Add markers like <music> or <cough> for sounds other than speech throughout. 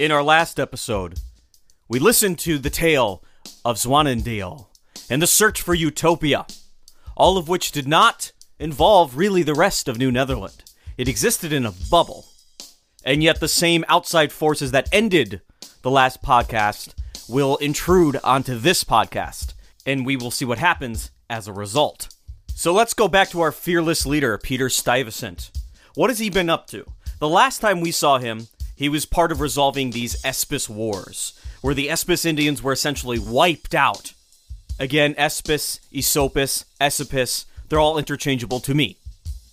In our last episode, we listened to the tale of Zwanendale and the search for utopia, all of which did not involve really the rest of New Netherland. It existed in a bubble. And yet, the same outside forces that ended the last podcast will intrude onto this podcast, and we will see what happens as a result. So let's go back to our fearless leader, Peter Stuyvesant. What has he been up to? The last time we saw him, he was part of resolving these Espis Wars, where the Espis Indians were essentially wiped out. Again, Espis, Esopus, Esopus, they're all interchangeable to me.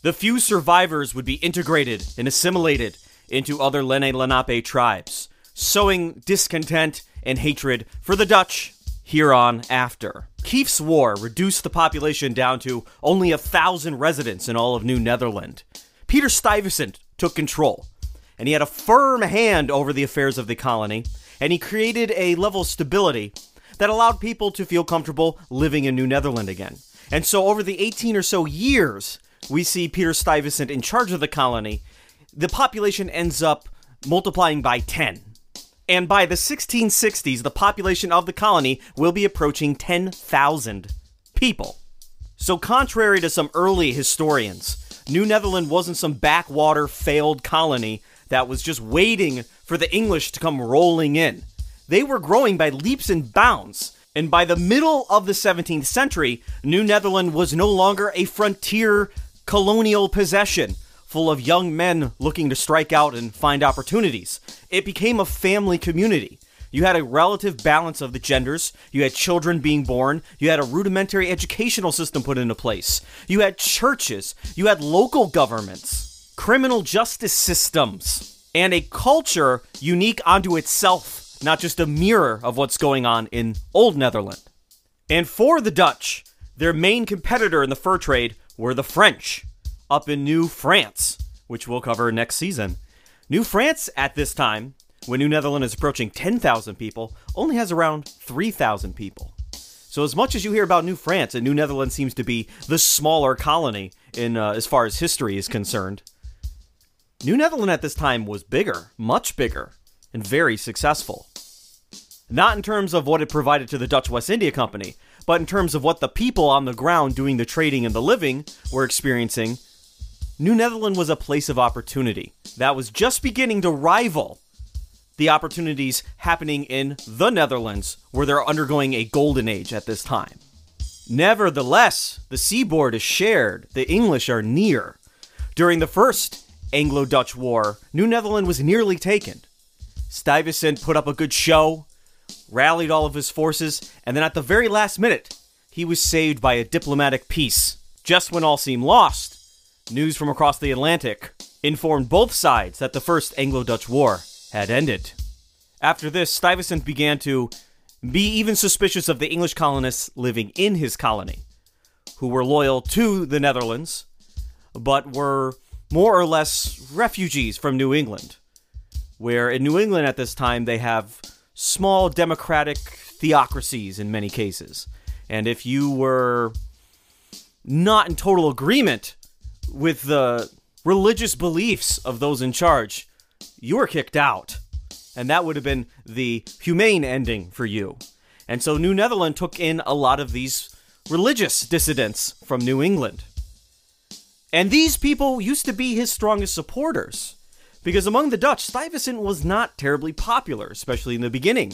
The few survivors would be integrated and assimilated into other Lenni Lenape tribes, sowing discontent and hatred for the Dutch hereon after. Kieft's War reduced the population down to only a thousand residents in all of New Netherland. Peter Stuyvesant took control, and he had a firm hand over the affairs of the colony, and he created a level of stability that allowed people to feel comfortable living in New Netherland again. And so, over the 18 or so years we see Peter Stuyvesant in charge of the colony, the population ends up multiplying by 10. And by the 1660s, the population of the colony will be approaching 10,000 people. So, contrary to some early historians, New Netherland wasn't some backwater failed colony that was just waiting for the English to come rolling in. They were growing by leaps and bounds. And by the middle of the 17th century, New Netherland was no longer a frontier colonial possession full of young men looking to strike out and find opportunities. It became a family community. You had a relative balance of the genders. You had children being born. You had a rudimentary educational system put into place. You had churches. You had local governments, criminal justice systems, and a culture unique unto itself, not just a mirror of what's going on in Old Netherland. And for the Dutch, their main competitor in the fur trade were the French up in New France, which we'll cover next season. New France at this time, when New Netherland is approaching 10,000 people, only has around 3,000 people. So as much as you hear about New France, and New Netherland seems to be the smaller colony in uh, as far as history is concerned, New Netherland at this time was bigger, much bigger, and very successful. Not in terms of what it provided to the Dutch West India Company, but in terms of what the people on the ground doing the trading and the living were experiencing New Netherland was a place of opportunity that was just beginning to rival the opportunities happening in the Netherlands, where they're undergoing a golden age at this time. Nevertheless, the seaboard is shared, the English are near. During the first Anglo Dutch War, New Netherland was nearly taken. Stuyvesant put up a good show, rallied all of his forces, and then at the very last minute, he was saved by a diplomatic peace. Just when all seemed lost, News from across the Atlantic informed both sides that the First Anglo Dutch War had ended. After this, Stuyvesant began to be even suspicious of the English colonists living in his colony, who were loyal to the Netherlands, but were more or less refugees from New England, where in New England at this time they have small democratic theocracies in many cases. And if you were not in total agreement with the religious beliefs of those in charge, you were kicked out. And that would have been the humane ending for you. And so New Netherland took in a lot of these religious dissidents from New England. And these people used to be his strongest supporters. Because among the Dutch, Stuyvesant was not terribly popular, especially in the beginning,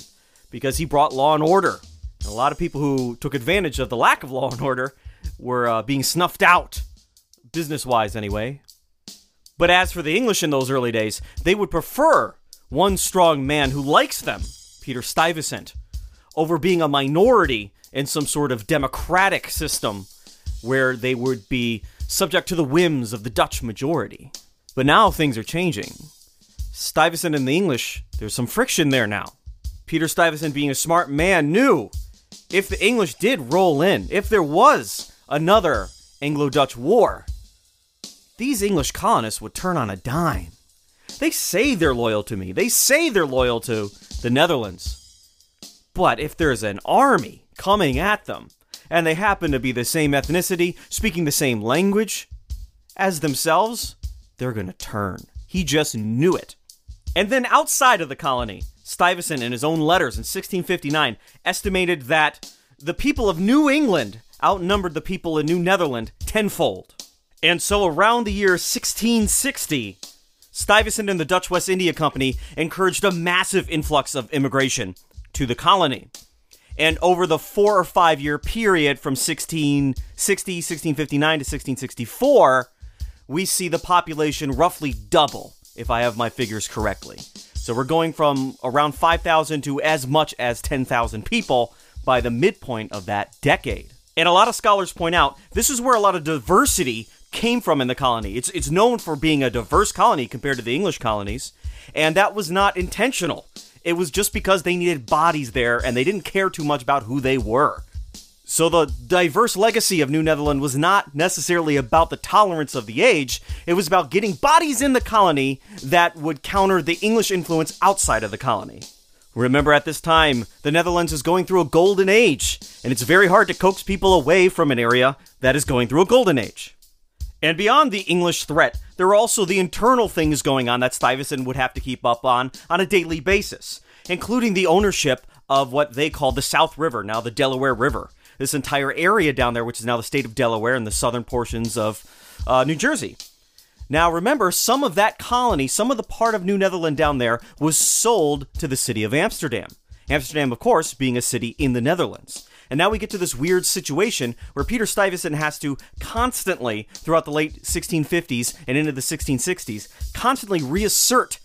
because he brought law and order. And a lot of people who took advantage of the lack of law and order were uh, being snuffed out business wise anyway. But as for the English in those early days, they would prefer one strong man who likes them, Peter Stuyvesant, over being a minority in some sort of democratic system where they would be subject to the whims of the Dutch majority. But now things are changing. Stuyvesant and the English, there's some friction there now. Peter Stuyvesant, being a smart man, knew if the English did roll in, if there was another Anglo Dutch war, these English colonists would turn on a dime. They say they're loyal to me, they say they're loyal to the Netherlands. But if there's an army coming at them, and they happen to be the same ethnicity, speaking the same language as themselves, they're gonna turn. He just knew it. And then outside of the colony, Stuyvesant, in his own letters in 1659, estimated that the people of New England outnumbered the people in New Netherland tenfold. And so around the year 1660, Stuyvesant and the Dutch West India Company encouraged a massive influx of immigration to the colony. And over the four or five year period from 1660, 1659 to 1664, we see the population roughly double, if I have my figures correctly. So we're going from around 5,000 to as much as 10,000 people by the midpoint of that decade. And a lot of scholars point out this is where a lot of diversity came from in the colony. It's, it's known for being a diverse colony compared to the English colonies, and that was not intentional. It was just because they needed bodies there and they didn't care too much about who they were. So the diverse legacy of New Netherland was not necessarily about the tolerance of the age, it was about getting bodies in the colony that would counter the English influence outside of the colony. Remember, at this time, the Netherlands is going through a golden age, and it's very hard to coax people away from an area that is going through a golden age. And beyond the English threat, there are also the internal things going on that Stuyvesant would have to keep up on on a daily basis, including the ownership of what they call the South River, now the Delaware River. This entire area down there, which is now the state of Delaware and the southern portions of uh, New Jersey. Now, remember, some of that colony, some of the part of New Netherland down there, was sold to the city of Amsterdam. Amsterdam, of course, being a city in the Netherlands. And now we get to this weird situation where Peter Stuyvesant has to constantly, throughout the late 1650s and into the 1660s, constantly reassert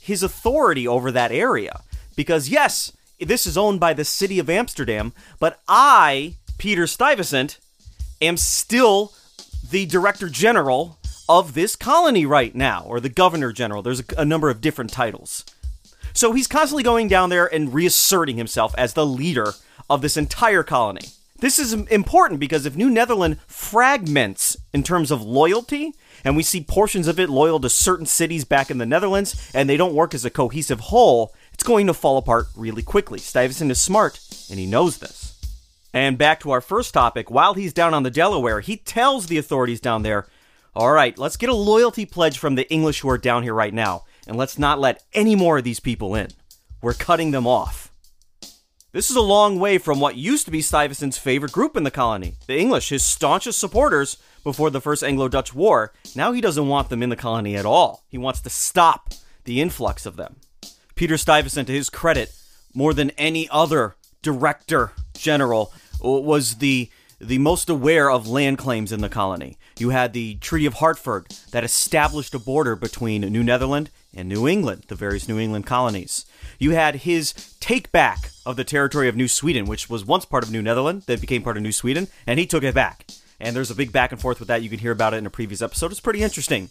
his authority over that area. Because, yes, this is owned by the city of Amsterdam, but I, Peter Stuyvesant, am still the director general of this colony right now, or the governor general. There's a, a number of different titles. So he's constantly going down there and reasserting himself as the leader of this entire colony. This is important because if New Netherland fragments in terms of loyalty, and we see portions of it loyal to certain cities back in the Netherlands, and they don't work as a cohesive whole, it's going to fall apart really quickly. Stuyvesant is smart, and he knows this. And back to our first topic, while he's down on the Delaware, he tells the authorities down there, all right, let's get a loyalty pledge from the English who are down here right now, and let's not let any more of these people in. We're cutting them off. This is a long way from what used to be Stuyvesant's favorite group in the colony, the English, his staunchest supporters before the First Anglo Dutch War. Now he doesn't want them in the colony at all. He wants to stop the influx of them. Peter Stuyvesant, to his credit, more than any other director general, was the the most aware of land claims in the colony. You had the Treaty of Hartford that established a border between New Netherland and New England, the various New England colonies. You had his take back of the territory of New Sweden, which was once part of New Netherland, then became part of New Sweden, and he took it back. And there's a big back and forth with that. You can hear about it in a previous episode. It's pretty interesting.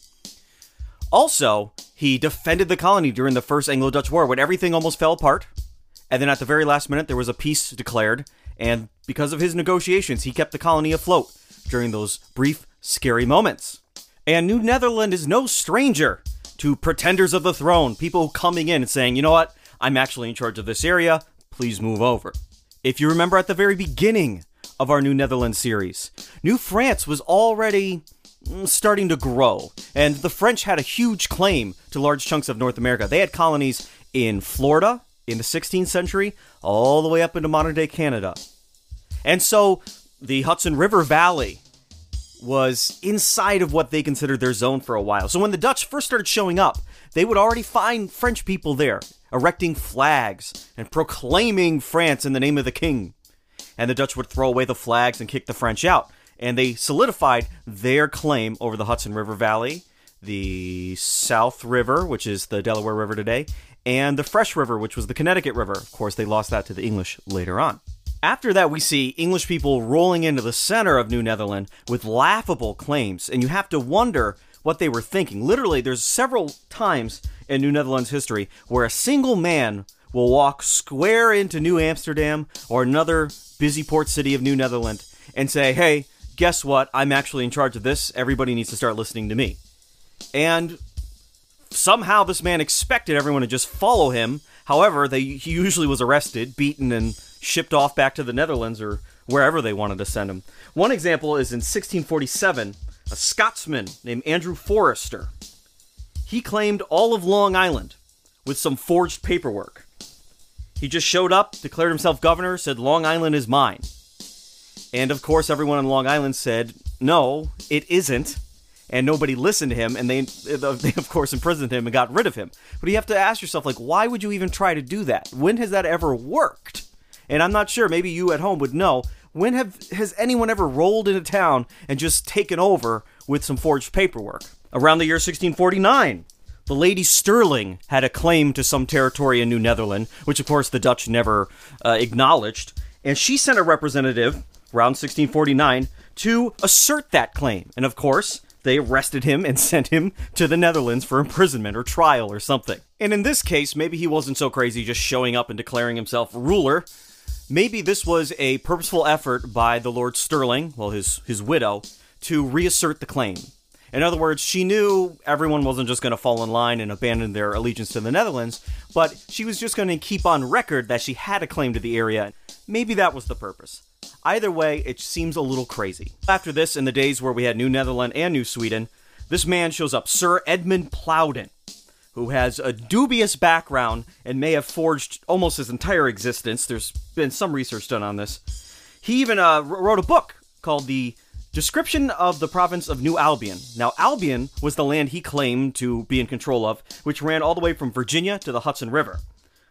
Also, he defended the colony during the First Anglo Dutch War when everything almost fell apart. And then at the very last minute, there was a peace declared. And because of his negotiations, he kept the colony afloat during those brief, scary moments. And New Netherland is no stranger to pretenders of the throne, people coming in and saying, you know what, I'm actually in charge of this area, please move over. If you remember at the very beginning of our New Netherlands series, New France was already mm, starting to grow, and the French had a huge claim to large chunks of North America. They had colonies in Florida in the 16th century, all the way up into modern day Canada. And so the Hudson River Valley was inside of what they considered their zone for a while. So when the Dutch first started showing up, they would already find French people there, erecting flags and proclaiming France in the name of the king. And the Dutch would throw away the flags and kick the French out. And they solidified their claim over the Hudson River Valley, the South River, which is the Delaware River today, and the Fresh River, which was the Connecticut River. Of course, they lost that to the English later on. After that, we see English people rolling into the center of New Netherland with laughable claims, and you have to wonder what they were thinking. Literally, there's several times in New Netherlands history where a single man will walk square into New Amsterdam or another busy port city of New Netherland and say, hey, guess what? I'm actually in charge of this. Everybody needs to start listening to me. And somehow this man expected everyone to just follow him. However, they, he usually was arrested, beaten, and shipped off back to the Netherlands or wherever they wanted to send him. One example is in 1647, a Scotsman named Andrew Forrester. He claimed all of Long Island with some forged paperwork. He just showed up, declared himself governor, said, Long Island is mine. And of course, everyone on Long Island said, no, it isn't. And nobody listened to him, and they, <laughs> they of course imprisoned him and got rid of him. But you have to ask yourself, like, why would you even try to do that? When has that ever worked? And I'm not sure. Maybe you at home would know. When have has anyone ever rolled into town and just taken over with some forged paperwork? Around the year 1649, the Lady Stirling had a claim to some territory in New Netherland, which of course the Dutch never uh, acknowledged, and she sent a representative around 1649 to assert that claim. And of course, they arrested him and <laughs> sent him to the Netherlands for imprisonment or trial or something. And in this case, maybe he wasn't so crazy just showing up and declaring himself ruler. Maybe this was a purposeful effort by the Lord Stirling, well, his, his widow, to reassert the claim. In other words, she knew everyone wasn't just going to fall in line and abandon their allegiance to the Netherlands, but she was just going to keep on record that she had a claim to the area. Maybe that was the purpose. Either way, it seems a little crazy. After this, in the days where we had New Netherland and New Sweden, this man shows up, Sir Edmund Plowden, who has a dubious background and may have forged almost his entire existence. There's been some research done on this. He even uh, wrote a book called The Description of the Province of New Albion. Now, Albion was the land he claimed to be in control of, which ran all the way from Virginia to the Hudson River.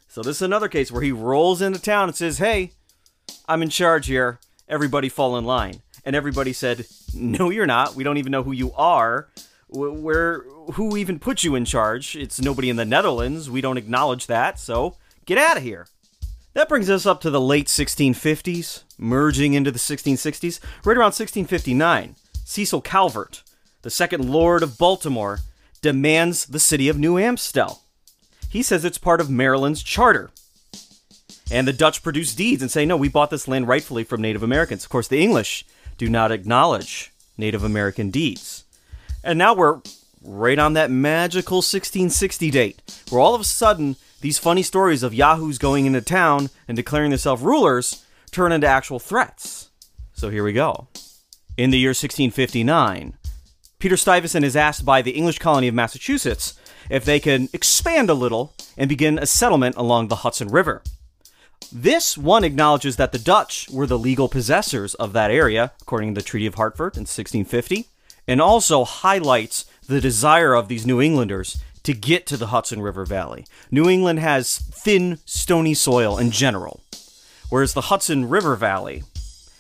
So, this is another case where he rolls into town and says, Hey, I'm in charge here. Everybody fall in line. And everybody said, No, you're not. We don't even know who you are. Where, who even put you in charge? It's nobody in the Netherlands. We don't acknowledge that. So get out of here. That brings us up to the late 1650s, merging into the 1660s. Right around 1659, Cecil Calvert, the second Lord of Baltimore, demands the city of New Amstel. He says it's part of Maryland's charter. And the Dutch produce deeds and say, no, we bought this land rightfully from Native Americans. Of course, the English do not acknowledge Native American deeds. And now we're right on that magical 1660 date, where all of a sudden, these funny stories of yahoos going into town and declaring themselves rulers turn into actual threats. So here we go. In the year 1659, Peter Stuyvesant is asked by the English colony of Massachusetts if they can expand a little and begin a settlement along the Hudson River. This one acknowledges that the Dutch were the legal possessors of that area, according to the Treaty of Hartford in 1650, and also highlights the desire of these New Englanders to get to the Hudson River Valley. New England has thin, stony soil in general, whereas the Hudson River Valley,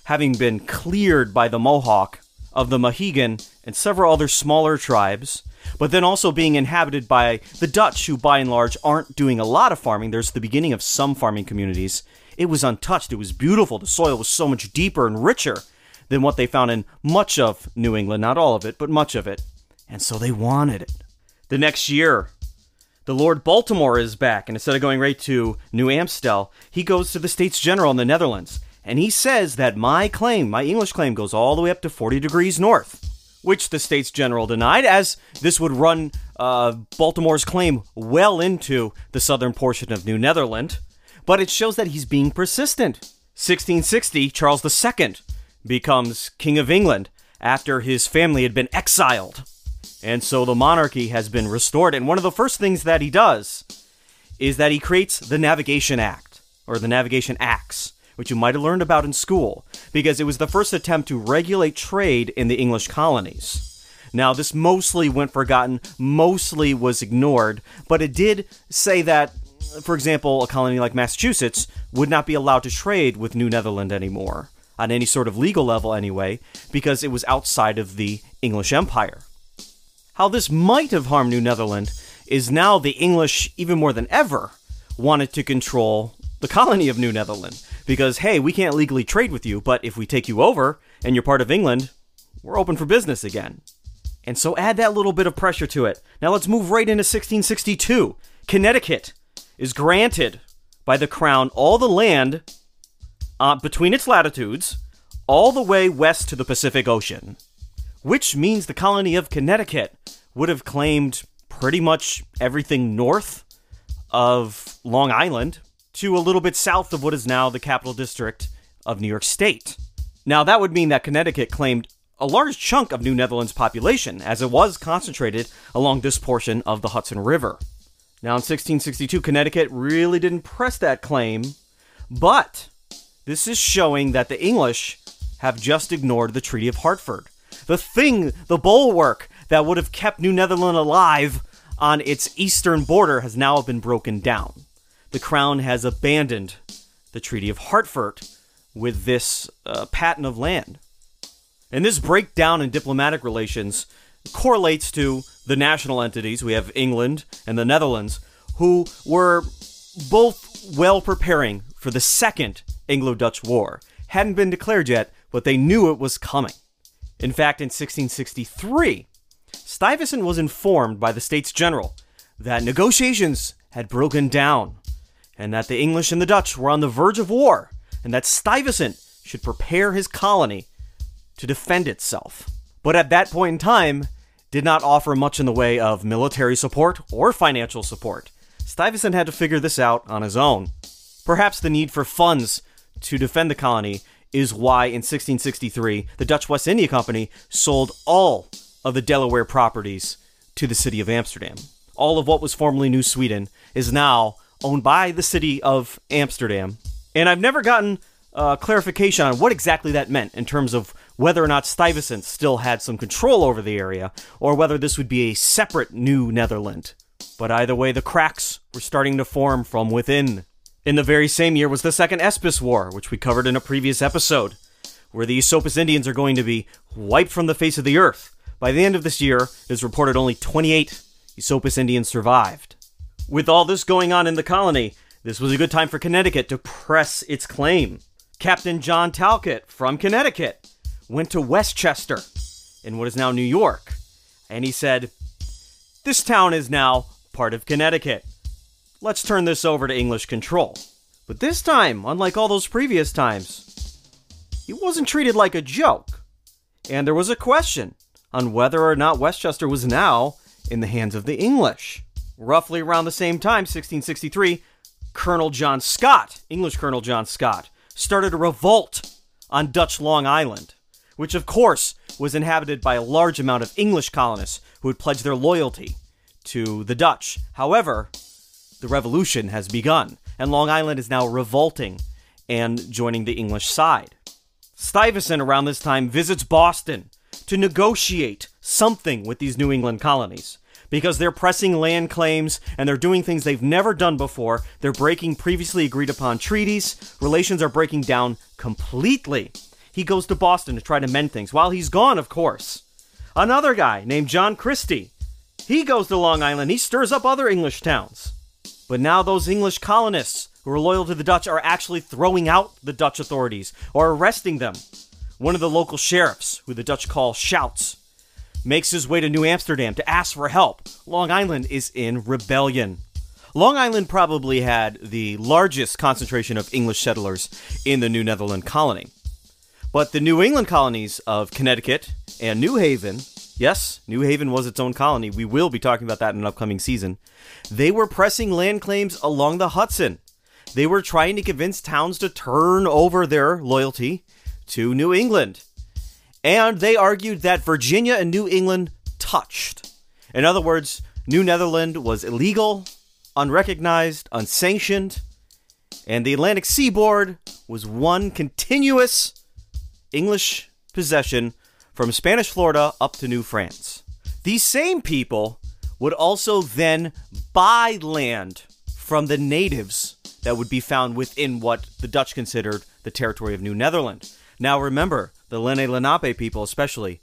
having been cleared by the Mohawk of the Mohegan and several other smaller tribes, but then also being inhabited by the Dutch, who by and large aren't doing a lot of farming. There's the beginning of some farming communities. It was untouched. It was beautiful. The soil was so much deeper and richer than what they found in much of New England. Not all of it, but much of it. And so they wanted it. The next year, the Lord Baltimore is back, and instead of going right to New Amstel, he goes to the States General in the Netherlands. And he says that my claim, my English claim, goes all the way up to 40 degrees north which the States General denied, as this would run uh, Baltimore's claim well into the southern portion of New Netherland. But it shows that he's being persistent. 1660, Charles II becomes King of England after his family had been exiled. And so the monarchy has been restored. And one of the first things that he does is that he creates the Navigation Act, or the Navigation Acts, which you might have learned about in school, because it was the first attempt to regulate trade in the English colonies. Now, this mostly went forgotten, mostly was ignored, but it did say that, for example, a colony like Massachusetts would not be allowed to trade with New Netherland anymore, on any sort of legal level anyway, because it was outside of the English Empire. How this might have harmed New Netherland is now the English, even more than ever, wanted to control the colony of New Netherland because hey, we can't legally trade with you, but if we take you over and you're part of England, we're open for business again. And so add that little bit of pressure to it. Now let's move right into 1662. Connecticut is granted by the crown all the land uh, between its latitudes all the way west to the Pacific Ocean, which means the colony of Connecticut would have claimed pretty much everything north of Long Island to a little bit south of what is now the capital district of New York State. Now, that would mean that Connecticut claimed a large chunk of New Netherlands' population, as it was concentrated along this portion of the Hudson River. Now, in 1662, Connecticut really didn't press that claim, but this is showing that the English have just ignored the Treaty of Hartford. The thing, the bulwark that would have kept New Netherland alive on its eastern border has now been broken down. The Crown has abandoned the Treaty of Hartford with this uh, patent of land. And this breakdown in diplomatic relations correlates to the national entities. We have England and the Netherlands, who were both well preparing for the Second Anglo Dutch War. Hadn't been declared yet, but they knew it was coming. In fact, in 1663, Stuyvesant was informed by the States General that negotiations had broken down and that the English and the Dutch were on the verge of war and that Stuyvesant should prepare his colony to defend itself. But at that point in time, did not offer much in the way of military support or financial support. Stuyvesant had to figure this out on his own. Perhaps the need for funds to defend the colony is why in 1663 the Dutch West India Company sold all of the Delaware properties to the city of Amsterdam. All of what was formerly New Sweden is now owned by the city of Amsterdam. And I've never gotten uh, clarification on what exactly that meant in terms of whether or not Stuyvesant still had some control over the area, or whether this would be a separate New Netherland. But either way, the cracks were starting to form from within. In the very same year was the Second Espas War, which we covered in a previous episode, where the Esopus Indians are going to be wiped from the face of the earth. By the end of this year, it is reported only 28 Esopus Indians survived. With all this going on in the colony, this was a good time for Connecticut to press its claim. Captain John Talcott from Connecticut went to Westchester in what is now New York, and he said, This town is now part of Connecticut. Let's turn this over to English control. But this time, unlike all those previous times, he wasn't treated like a joke. And there was a question on whether or not Westchester was now in the hands of the English. Roughly around the same time, 1663, Colonel John Scott, English Colonel John Scott, started a revolt on Dutch Long Island, which of course was inhabited by a large amount of English colonists who had pledged their loyalty to the Dutch. However, the revolution has begun, and Long Island is now revolting and joining the English side. Stuyvesant around this time visits Boston to negotiate something with these New England colonies because they're pressing land claims and they're doing things they've never done before. They're breaking previously agreed upon treaties. Relations are breaking down completely. He goes to Boston to try to mend things. While he's gone, of course, another guy named John Christie, he goes to Long Island. He stirs up other English towns. But now those English colonists who are loyal to the Dutch are actually throwing out the Dutch authorities or arresting them. One of the local sheriffs, who the Dutch call schouts, makes his way to New Amsterdam to ask for help. Long Island is in rebellion. Long Island probably had the largest concentration of English settlers in the New Netherland colony. But the New England colonies of Connecticut and New Haven, yes, New Haven was its own colony. We will be talking about that in an upcoming season. They were pressing land claims along the Hudson. They were trying to convince towns to turn over their loyalty to New England and they argued that Virginia and New England touched. In other words, New Netherland was illegal, unrecognized, unsanctioned, and the Atlantic seaboard was one continuous English possession from Spanish Florida up to New France. These same people would also then buy land from the natives that would be found within what the Dutch considered the territory of New Netherland. Now remember, the Lenni Lenape people especially,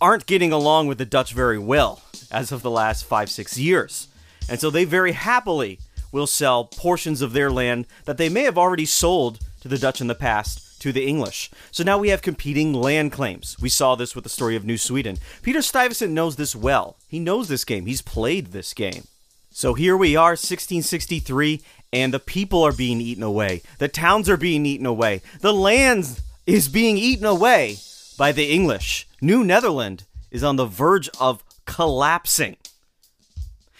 aren't getting along with the Dutch very well as of the last five, six years. And so they very happily will sell portions of their land that they may have already sold to the Dutch in the past to the English. So now we have competing land claims. We saw this with the story of New Sweden. Peter Stuyvesant knows this well. He knows this game. He's played this game. So here we are, 1663, and the people are being eaten away. The towns are being eaten away. The land is being eaten away by the English. New Netherland is on the verge of collapsing.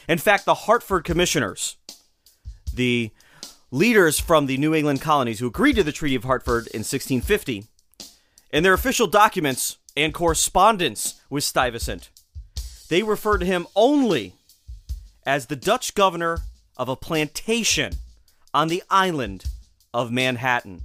In fact, the Hartford Commissioners, the leaders from the New England colonies who agreed to the Treaty of Hartford in 1650, in their official documents and correspondence with Stuyvesant, they refer to him only as the Dutch governor of a plantation on the island of Manhattan.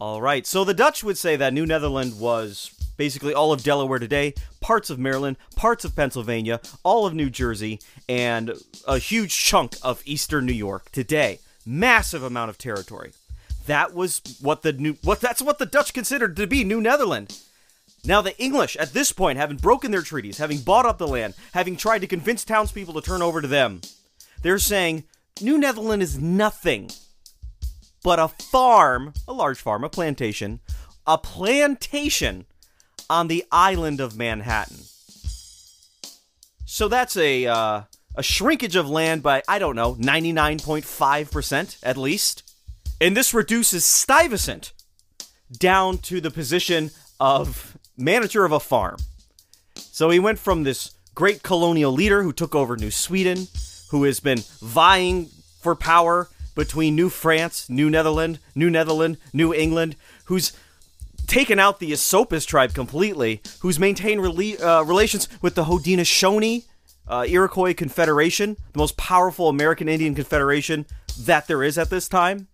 All right, so the Dutch would say that New Netherland was basically all of Delaware today, parts of Maryland, parts of Pennsylvania, all of New Jersey, and a huge chunk of eastern New York today. Massive amount of territory. That was what the new what that's what the Dutch considered to be New Netherland. Now the English, at this point, having broken their treaties, having bought up the land, having tried to convince townspeople to turn over to them, they're saying New Netherland is nothing but a farm, a large farm, a plantation, a plantation on the island of Manhattan. So that's a uh, a shrinkage of land by I don't know, 99.5% at least. And this reduces Stuyvesant down to the position of manager of a farm. So he went from this great colonial leader who took over New Sweden, who has been vying for power between New France, New Netherland, New Netherland, New England, who's taken out the Esopus tribe completely, who's maintained rela- uh, relations with the Haudenosaunee uh, Iroquois Confederation, the most powerful American Indian confederation that there is at this time.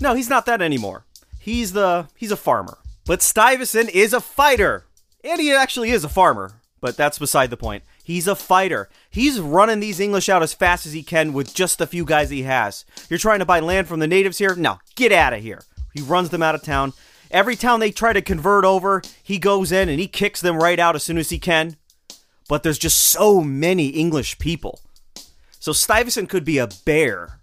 No, he's not that anymore. He's the he's a farmer. But Stuyvesant is a fighter. And he actually is a farmer, but that's beside the point. He's a fighter. He's running these English out as fast as he can with just the few guys he has. You're trying to buy land from the natives here? No, get out of here. He runs them out of town. Every town they try to convert over, he goes in and he kicks them right out as soon as he can. But there's just so many English people. So Stuyvesant could be a bear,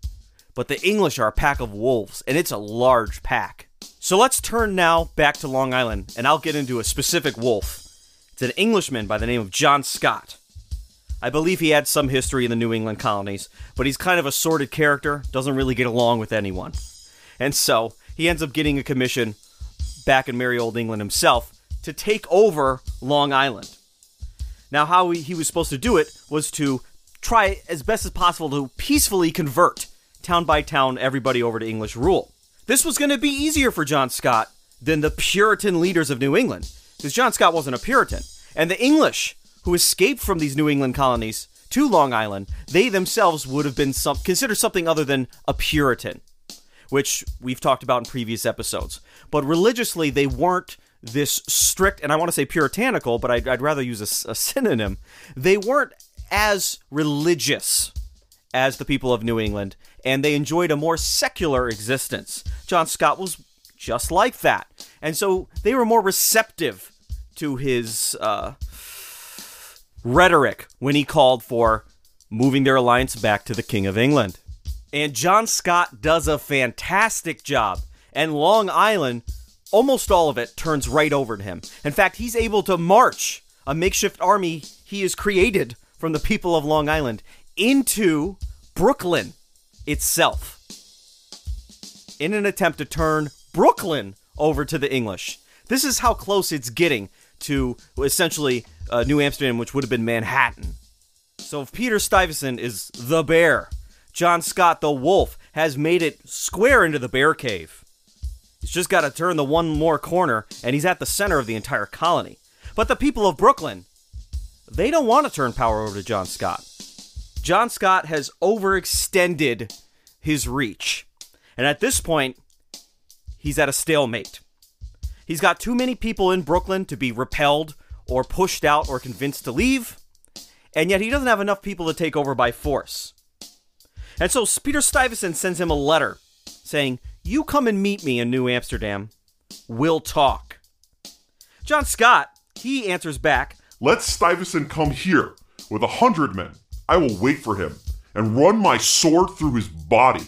but the English are a pack of wolves, and it's a large pack. So let's turn now back to Long Island, and I'll get into a specific wolf. It's an Englishman by the name of John Scott. I believe he had some history in the New England colonies, but he's kind of a sordid character, doesn't really get along with anyone. And so he ends up getting a commission back in merry old England himself to take over Long Island. Now, how he, was supposed to do it was to try as best as possible to peacefully convert town by town everybody over to English rule. This was going to be easier for John Scott than the Puritan leaders of New England, because John Scott wasn't a Puritan. And the English who escaped from these New England colonies to Long Island, they themselves would have been some, considered something other than a Puritan, which we've talked about in previous episodes. But religiously, they weren't this strict, and I want to say puritanical, but I'd, I'd rather use a, a synonym. They weren't as religious as the people of New England, and they enjoyed a more secular existence. John Scott was just like that. And so they were more receptive to his uh, rhetoric when he called for moving their alliance back to the King of England. And John Scott does a fantastic job. And Long Island, almost all of it turns right over to him. In fact, he's able to march a makeshift army he has created from the people of Long Island into Brooklyn itself in an attempt to turn Brooklyn over to the English. This is how close it's getting to essentially uh, New Amsterdam, which would have been Manhattan. So if Peter Stuyvesant is the bear, John Scott the wolf has made it square into the bear cave. He's just got to turn the one more corner, and he's at the center of the entire colony. But the people of Brooklyn, they don't want to turn power over to John Scott. John Scott has overextended his reach. And at this point, he's at a stalemate. He's got too many people in Brooklyn to be repelled or pushed out or convinced to leave, and yet he doesn't have enough people to take over by force. And so Peter Stuyvesant sends him a letter saying, You come and meet me in New Amsterdam. We'll talk. John Scott, he answers back, Let Stuyvesant come here with a hundred men. I will wait for him and run my sword through his body.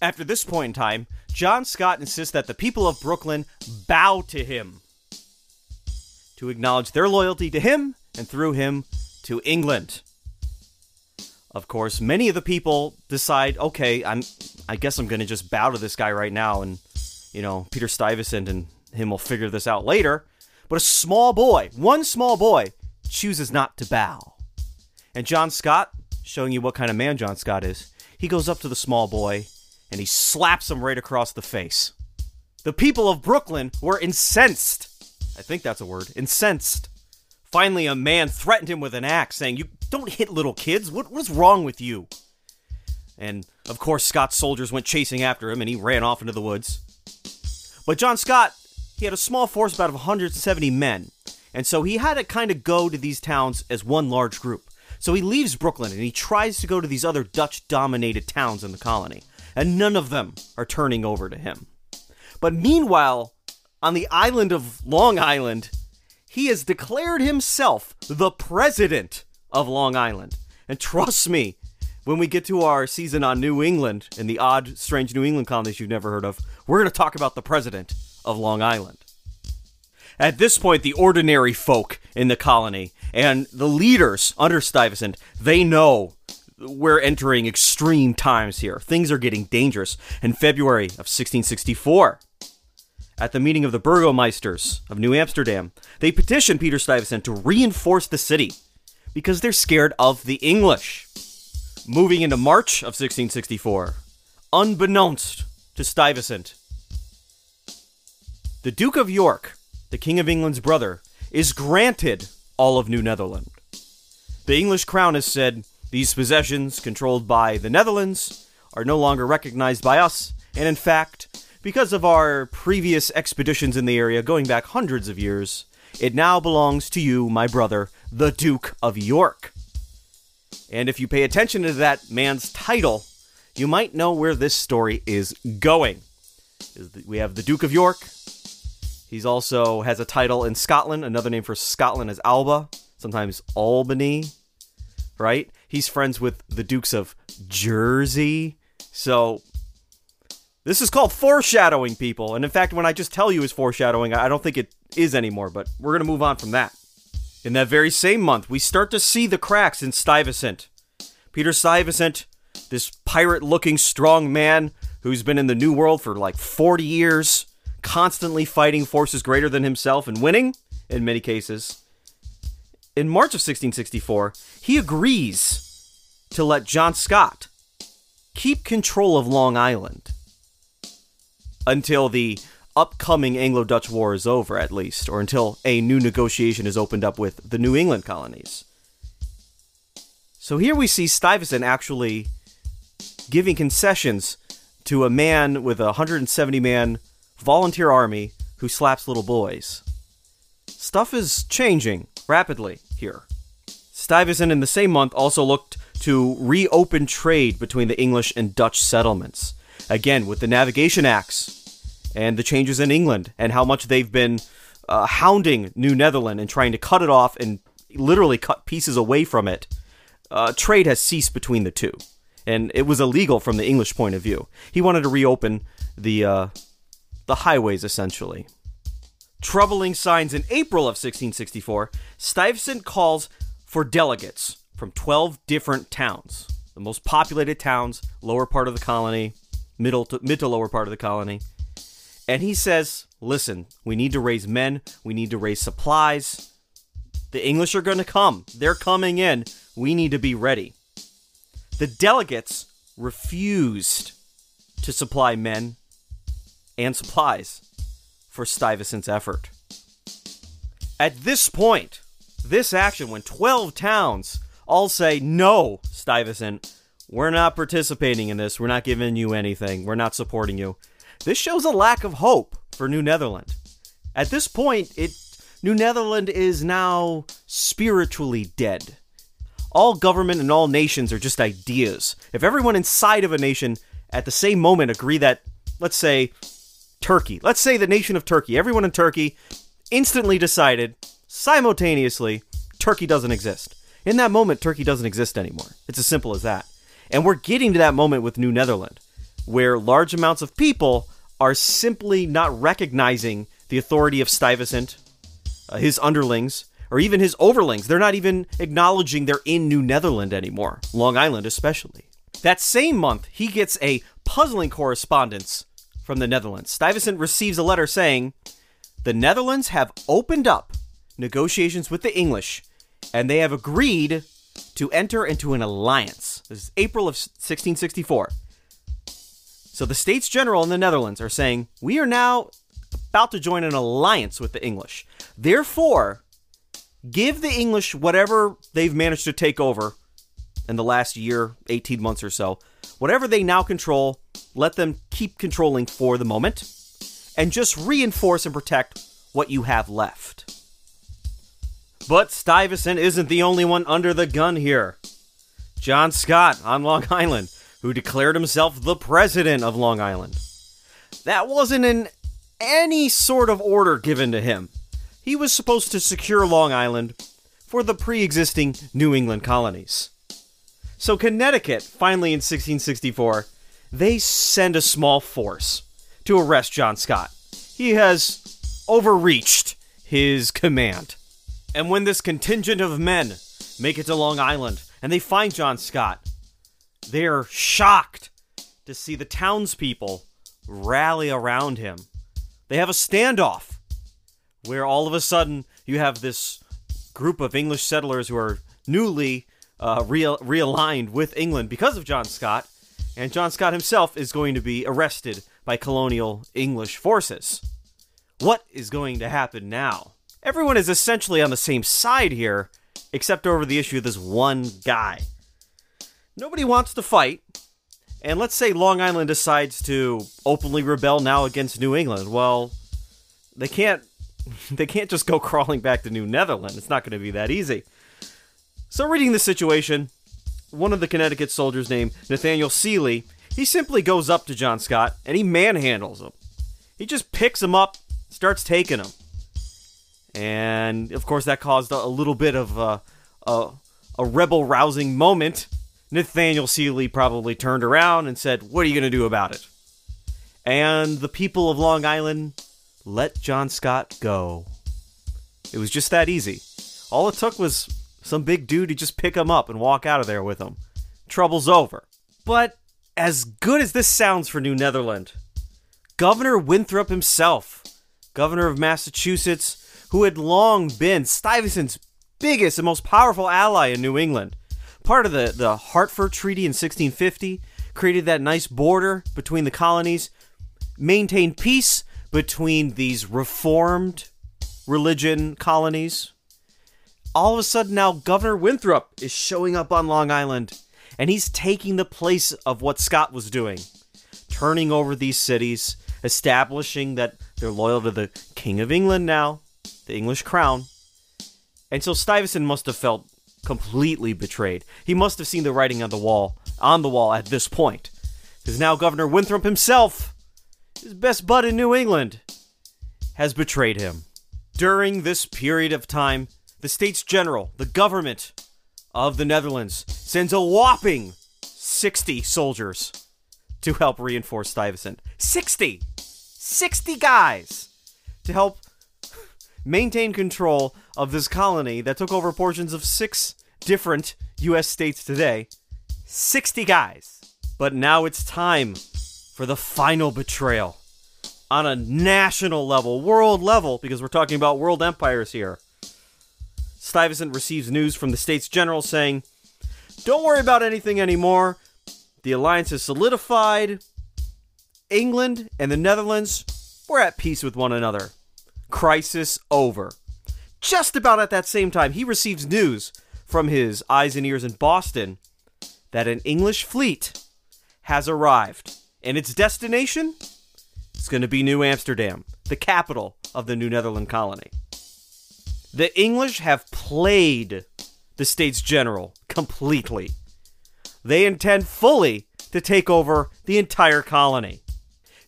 After this point in time, John Scott insists that the people of Brooklyn bow to him to acknowledge their loyalty to him and through him to England. Of course, many of the people decide, okay, I'm, I guess I'm going to just bow to this guy right now, and you know, Peter Stuyvesant and him will figure this out later. But a small boy, one small boy, chooses not to bow. And John Scott, showing you what kind of man John Scott is, he goes up to the small boy and he slaps him right across the face. The people of Brooklyn were incensed. I think that's a word. Incensed. Finally, a man threatened him with an axe, saying, You don't hit little kids. What, what's wrong with you? And of course, Scott's soldiers went chasing after him and he ran off into the woods. But John Scott, he had a small force, about 170 men. And so he had to kind of go to these towns as one large group. So he leaves Brooklyn and he tries to go to these other Dutch dominated towns in the colony. And none of them are turning over to him. But meanwhile, on the island of Long Island, he has declared himself the president of Long Island. And trust me, when we get to our season on New England and the odd, strange New England colonies you've never heard of, we're going to talk about the president of Long Island. At this point, the ordinary folk in the colony and the leaders under Stuyvesant, they know we're entering extreme times here. Things are getting dangerous. In February of 1664, at the meeting of the burgomeisters of New Amsterdam, they petitioned Peter Stuyvesant to reinforce the city because they're scared of the English. Moving into March of 1664, unbeknownst to Stuyvesant, the Duke of York, the King of England's brother, is granted all of New Netherland. The English crown has said these possessions, controlled by the Netherlands, are no longer recognized by us, and in fact, because of our previous expeditions in the area going back hundreds of years, it now belongs to you, my brother, the Duke of York. And if you pay attention to that man's title, you might know where this story is going. We have the Duke of York. He's also has a title in Scotland. Another name for Scotland is Alba, sometimes Albany, right? He's friends with the Dukes of Jersey. So this is called foreshadowing, people. And in fact, when I just tell you is foreshadowing, I don't think it is anymore, but we're going to move on from that. In that very same month, we start to see the cracks in Stuyvesant. Peter Stuyvesant, this pirate looking strong man who's been in the New World for like 40 years, constantly fighting forces greater than himself and winning in many cases. In March of 1664, he agrees to let John Scott keep control of Long Island until the upcoming Anglo Dutch War is over, at least, or until a new negotiation is opened up with the New England colonies. So here we see Stuyvesant actually giving concessions to a man with a 170 man volunteer army who slaps little boys. Stuff is changing rapidly here. Stuyvesant in the same month also looked to reopen trade between the English and Dutch settlements. Again, with the Navigation Acts and the changes in England and how much they've been uh, hounding New Netherland and trying to cut it off and literally cut pieces away from it, uh, trade has ceased between the two. And it was illegal from the English point of view. He wanted to reopen the, uh, the highways, essentially. Troubling signs in April of 1664, Stuyvesant calls for delegates from 12 different towns, the most populated towns, lower part of the colony, middle to, mid to lower part of the colony. And he says, listen, we need to raise men, we need to raise supplies. The English are going to come. They're coming in. We need to be ready. The delegates refused to supply men and supplies for Stuyvesant's effort. At this point, this action, when 12 towns all say, no, Stuyvesant, we're not participating in this, we're not giving you anything, we're not supporting you, this shows a lack of hope for New Netherland. At this point, it New Netherland is now spiritually dead. All government and all nations are just ideas. If everyone inside of a nation at the same moment agree that, let's say, Turkey, let's say the nation of Turkey, everyone in Turkey instantly decided, simultaneously, Turkey doesn't exist. In that moment, Turkey doesn't exist anymore. It's as simple as that. And we're getting to that moment with New Netherland, where large amounts of people are simply not recognizing the authority of Stuyvesant, uh, his underlings, or even his overlings. They're not even acknowledging they're in New Netherland anymore, Long Island especially. That same month, he gets a puzzling correspondence from the Netherlands. Stuyvesant receives a letter saying, The Netherlands have opened up negotiations with the English, and they have agreed to enter into an alliance. This is April of 1664. So the States General in the Netherlands are saying, We are now about to join an alliance with the English. Therefore, give the English whatever they've managed to take over in the last year, 18 months or so. Whatever they now control, let them keep controlling for the moment and just reinforce and protect what you have left. But Stuyvesant isn't the only one under the gun here. John Scott on Long Island, who declared himself the president of Long Island. That wasn't in any sort of order given to him. He was supposed to secure Long Island for the pre existing New England colonies. So, Connecticut, finally in 1664, they send a small force to arrest John Scott. He has overreached his command. And when this contingent of men make it to Long Island and they find John Scott, they're shocked to see the townspeople rally around him. They have a standoff where all of a sudden you have this group of English settlers who are newly uh, real, realigned with England because of John Scott, and John Scott himself is going to be arrested by colonial English forces. What is going to happen now? Everyone is essentially on the same side here, except over the issue of this one guy. Nobody wants to fight, and let's say Long Island decides to openly rebel now against New England. Well, they can't <laughs> they can't just go crawling back to New Netherland. It's not going to be that easy. So, reading the situation, one of the Connecticut soldiers named Nathaniel Seeley, he simply goes up to John Scott and he manhandles him. He just picks him up, starts taking him. And of course, that caused a, little bit of uh, a, a, a rebel rousing moment. Nathaniel Seeley probably turned around and said, What are you going to do about it? And the people of Long Island let John Scott go. It was just that easy. All it took was some big dude to just pick him up and walk out of there with him. Trouble's over. But as good as this sounds for New Netherland, Governor Winthrop himself, governor of Massachusetts, who had long been Stuyvesant's biggest and most powerful ally in New England, part of the, the Hartford Treaty in 1650, created that nice border between the colonies, maintained peace between these reformed religion colonies all of a sudden now Governor Winthrop is showing up on Long Island and he's taking the place of what Scott was doing, turning over these cities, establishing that they're loyal to the King of England now, the English crown. And so Stuyvesant must have felt completely betrayed. He must have seen the writing on the wall, on the wall at this point. Because now Governor Winthrop himself, his best bud in New England, has betrayed him. During this period of time, the States General, the government of the Netherlands, sends a whopping 60 soldiers to help reinforce Stuyvesant. 60! 60 guys to help maintain control of this colony that took over portions of six different U.S. states today. 60 guys. But now it's time for the final betrayal on a national level, world level, because we're talking about world empires here. Stuyvesant receives news from the States General saying, Don't worry about anything anymore. The alliance is solidified. England and the Netherlands, we're at peace with one another. Crisis over. Just about at that same time, he receives news from his eyes and ears in Boston that an English fleet has arrived. And its destination is going to be New Amsterdam, the capital of the New Netherland colony. The English have played the States General completely. They intend fully to take over the entire colony.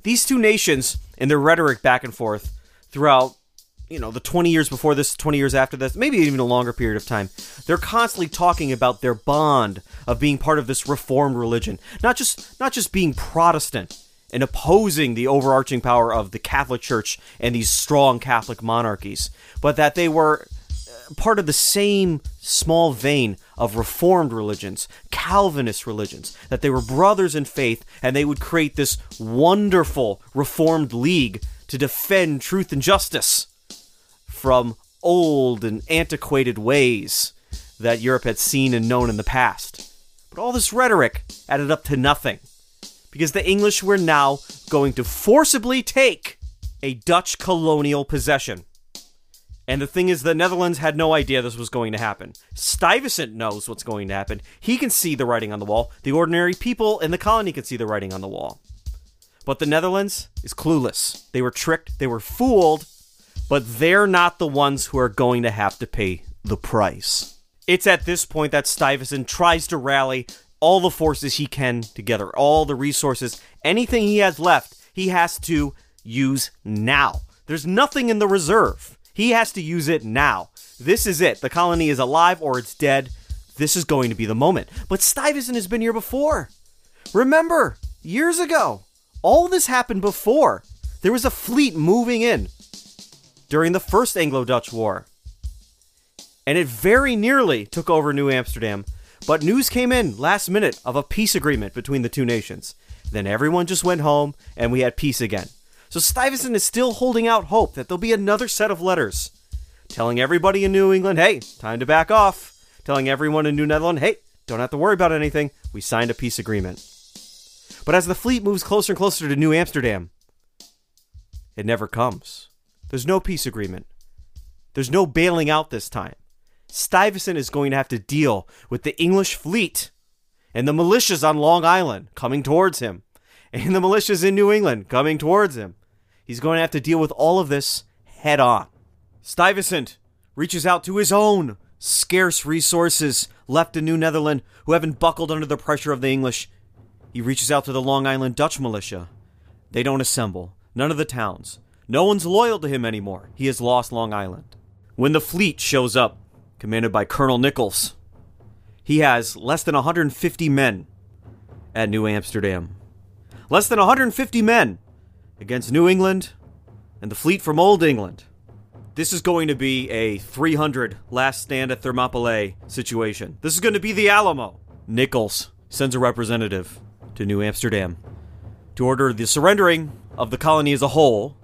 These two nations, in their rhetoric back and forth throughout, you know, the 20 years before this, 20 years after this, maybe even a longer period of time, they're constantly talking about their bond of being part of this reformed religion. Not just not just being Protestant, and opposing the overarching power of the Catholic Church and these strong Catholic monarchies, but that they were uh, part of the same small vein of Reformed religions, Calvinist religions, that they were brothers in faith and they would create this wonderful Reformed League to defend truth and justice from old and antiquated ways that Europe had seen and known in the past. But all this rhetoric added up to nothing because the English were now going to forcibly take a Dutch colonial possession. And the thing is, the Netherlands had no idea this was going to happen. Stuyvesant knows what's going to happen. He can see the writing on the wall. The ordinary people in the colony can see the writing on the wall. But the Netherlands is clueless. They were tricked, they were fooled, but they're not the ones who are going to have to pay the price. It's at this point that Stuyvesant tries to rally all the forces he can together, all the resources, anything he has left, he has to use now. There's nothing in the reserve. He has to use it now. This is it. The colony is alive or it's dead. This is going to be the moment. But Stuyvesant has been here before. Remember, years ago, all this happened before. There was a fleet moving in during the first Anglo Dutch War. And it very nearly took over New Amsterdam. But news came in last minute of a peace agreement between the two nations. Then everyone just went home and we had peace again. So Stuyvesant is still holding out hope that there'll be another set of letters telling everybody in New England, hey, time to back off. Telling everyone in New Netherland, hey, don't have to worry about anything. We signed a peace agreement. But as the fleet moves closer and closer to New Amsterdam, it never comes. There's no peace agreement. There's no bailing out this time. Stuyvesant is going to have to deal with the English fleet and the militias on Long Island coming towards him, and the militias in New England coming towards him. He's going to have to deal with all of this head on. Stuyvesant reaches out to his own scarce resources left in New Netherland who haven't buckled under the pressure of the English. He reaches out to the Long Island Dutch militia. They don't assemble. None of the towns. No one's loyal to him anymore. He has lost Long Island. When the fleet shows up, commanded by Colonel Nichols, he has less than 150 men at New Amsterdam. Less than 150 men against New England and the fleet from Old England. This is going to be a 300 last stand at Thermopylae situation. This is going to be the Alamo. Nichols sends a representative to New Amsterdam to order the surrendering of the colony as a whole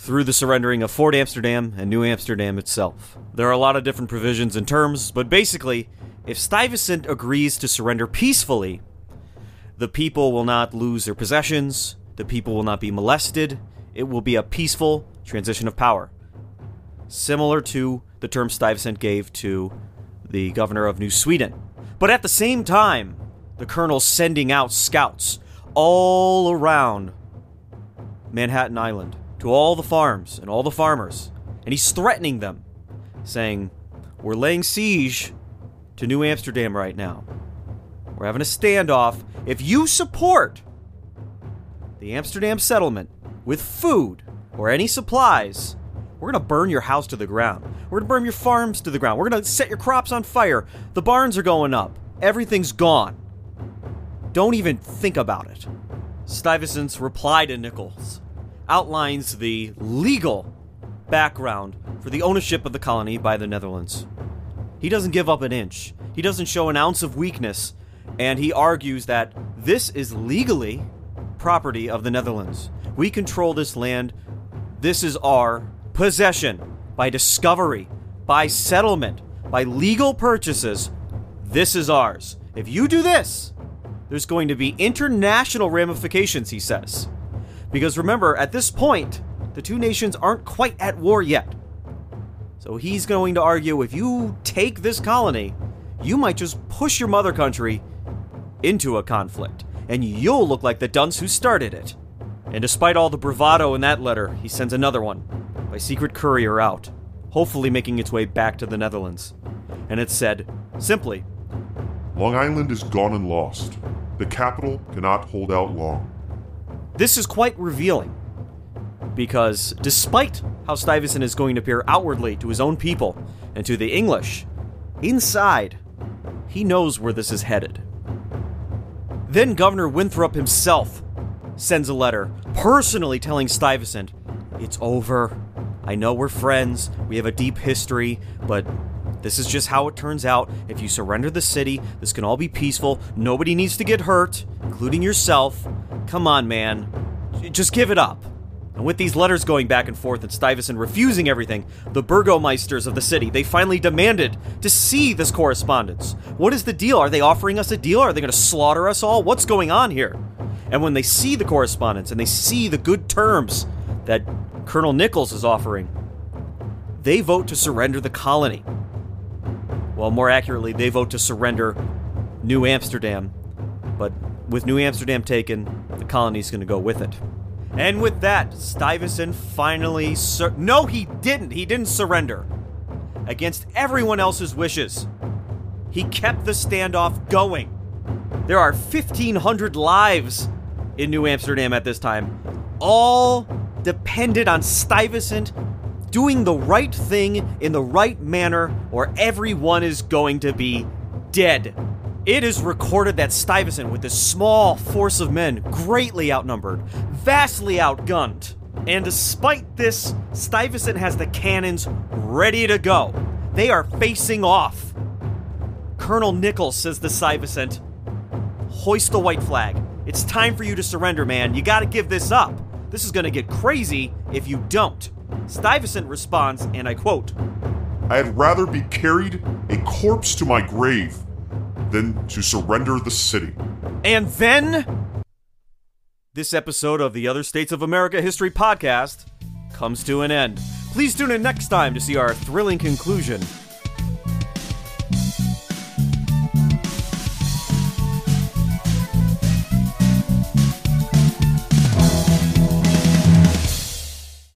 through the surrendering of Fort Amsterdam and New Amsterdam itself. There are a lot of different provisions and terms, but basically, if Stuyvesant agrees to surrender peacefully, the people will not lose their possessions, the people will not be molested, it will be a peaceful transition of power. Similar to the term Stuyvesant gave to the governor of New Sweden. But at the same time, the colonel's sending out scouts all around Manhattan Island to all the farms and all the farmers, and he's threatening them, saying, We're laying siege to New Amsterdam right now. We're having a standoff. If you support the Amsterdam settlement with food or any supplies, we're going to burn your house to the ground. We're going to burn your farms to the ground. We're going to set your crops on fire. The barns are going up. Everything's gone. Don't even think about it. Stuyvesant's reply to Nichols outlines the legal background for the ownership of the colony by the Netherlands. He doesn't give up an inch, he doesn't show an ounce of weakness, and he argues that this is legally property of the Netherlands. We control this land. This is our possession by discovery, by settlement, by legal purchases. This is ours. If you do this, there's going to be international ramifications, he says. Because remember, at this point, the two nations aren't quite at war yet. So he's going to argue if you take this colony, you might just push your mother country into a conflict, and you'll look like the dunce who started it. And despite all the bravado in that letter, he sends another one by secret courier out, hopefully making its way back to the Netherlands. And it said, simply, Long Island is gone and lost. The capital cannot hold out long. This is quite revealing because despite how Stuyvesant is going to appear outwardly to his own people and to the English, inside, he knows where this is headed. Then Governor Winthrop himself sends a letter personally telling Stuyvesant, It's over. I know we're friends, we have a deep history, but this is just how it turns out. If you surrender the city, this can all be peaceful. Nobody needs to get hurt, including yourself. Come on, man. Just give it up. And with these letters going back and forth and Stuyvesant refusing everything, the burgomeisters of the city, they finally demanded to see this correspondence. What is the deal? Are they offering us a deal? Are they going to slaughter us all? What's going on here? And when they see the correspondence and they see the good terms that Colonel Nichols is offering, they vote to surrender the colony. Well, more accurately, they vote to surrender New Amsterdam. But with New Amsterdam taken, the colony's going to go with it. And with that, Stuyvesant finally sur- No, he didn't. He didn't surrender. Against everyone else's wishes. He kept the standoff going. There are 1,500 lives in New Amsterdam at this time, all dependent on Stuyvesant doing the right thing in the right manner, or everyone is going to be dead. It is recorded that Stuyvesant, with this small force of men, greatly outnumbered, vastly outgunned, and despite this, Stuyvesant has the cannons ready to go. They are facing off. Colonel Nichols says to Stuyvesant, Hoist the white flag. It's time for you to surrender, man. You gotta give this up. This is gonna get crazy if you don't. Stuyvesant responds, and I quote I had rather be carried a corpse to my grave than to surrender the city. And then. This episode of the Other States of America History podcast comes to an end. Please tune in next time to see our thrilling conclusion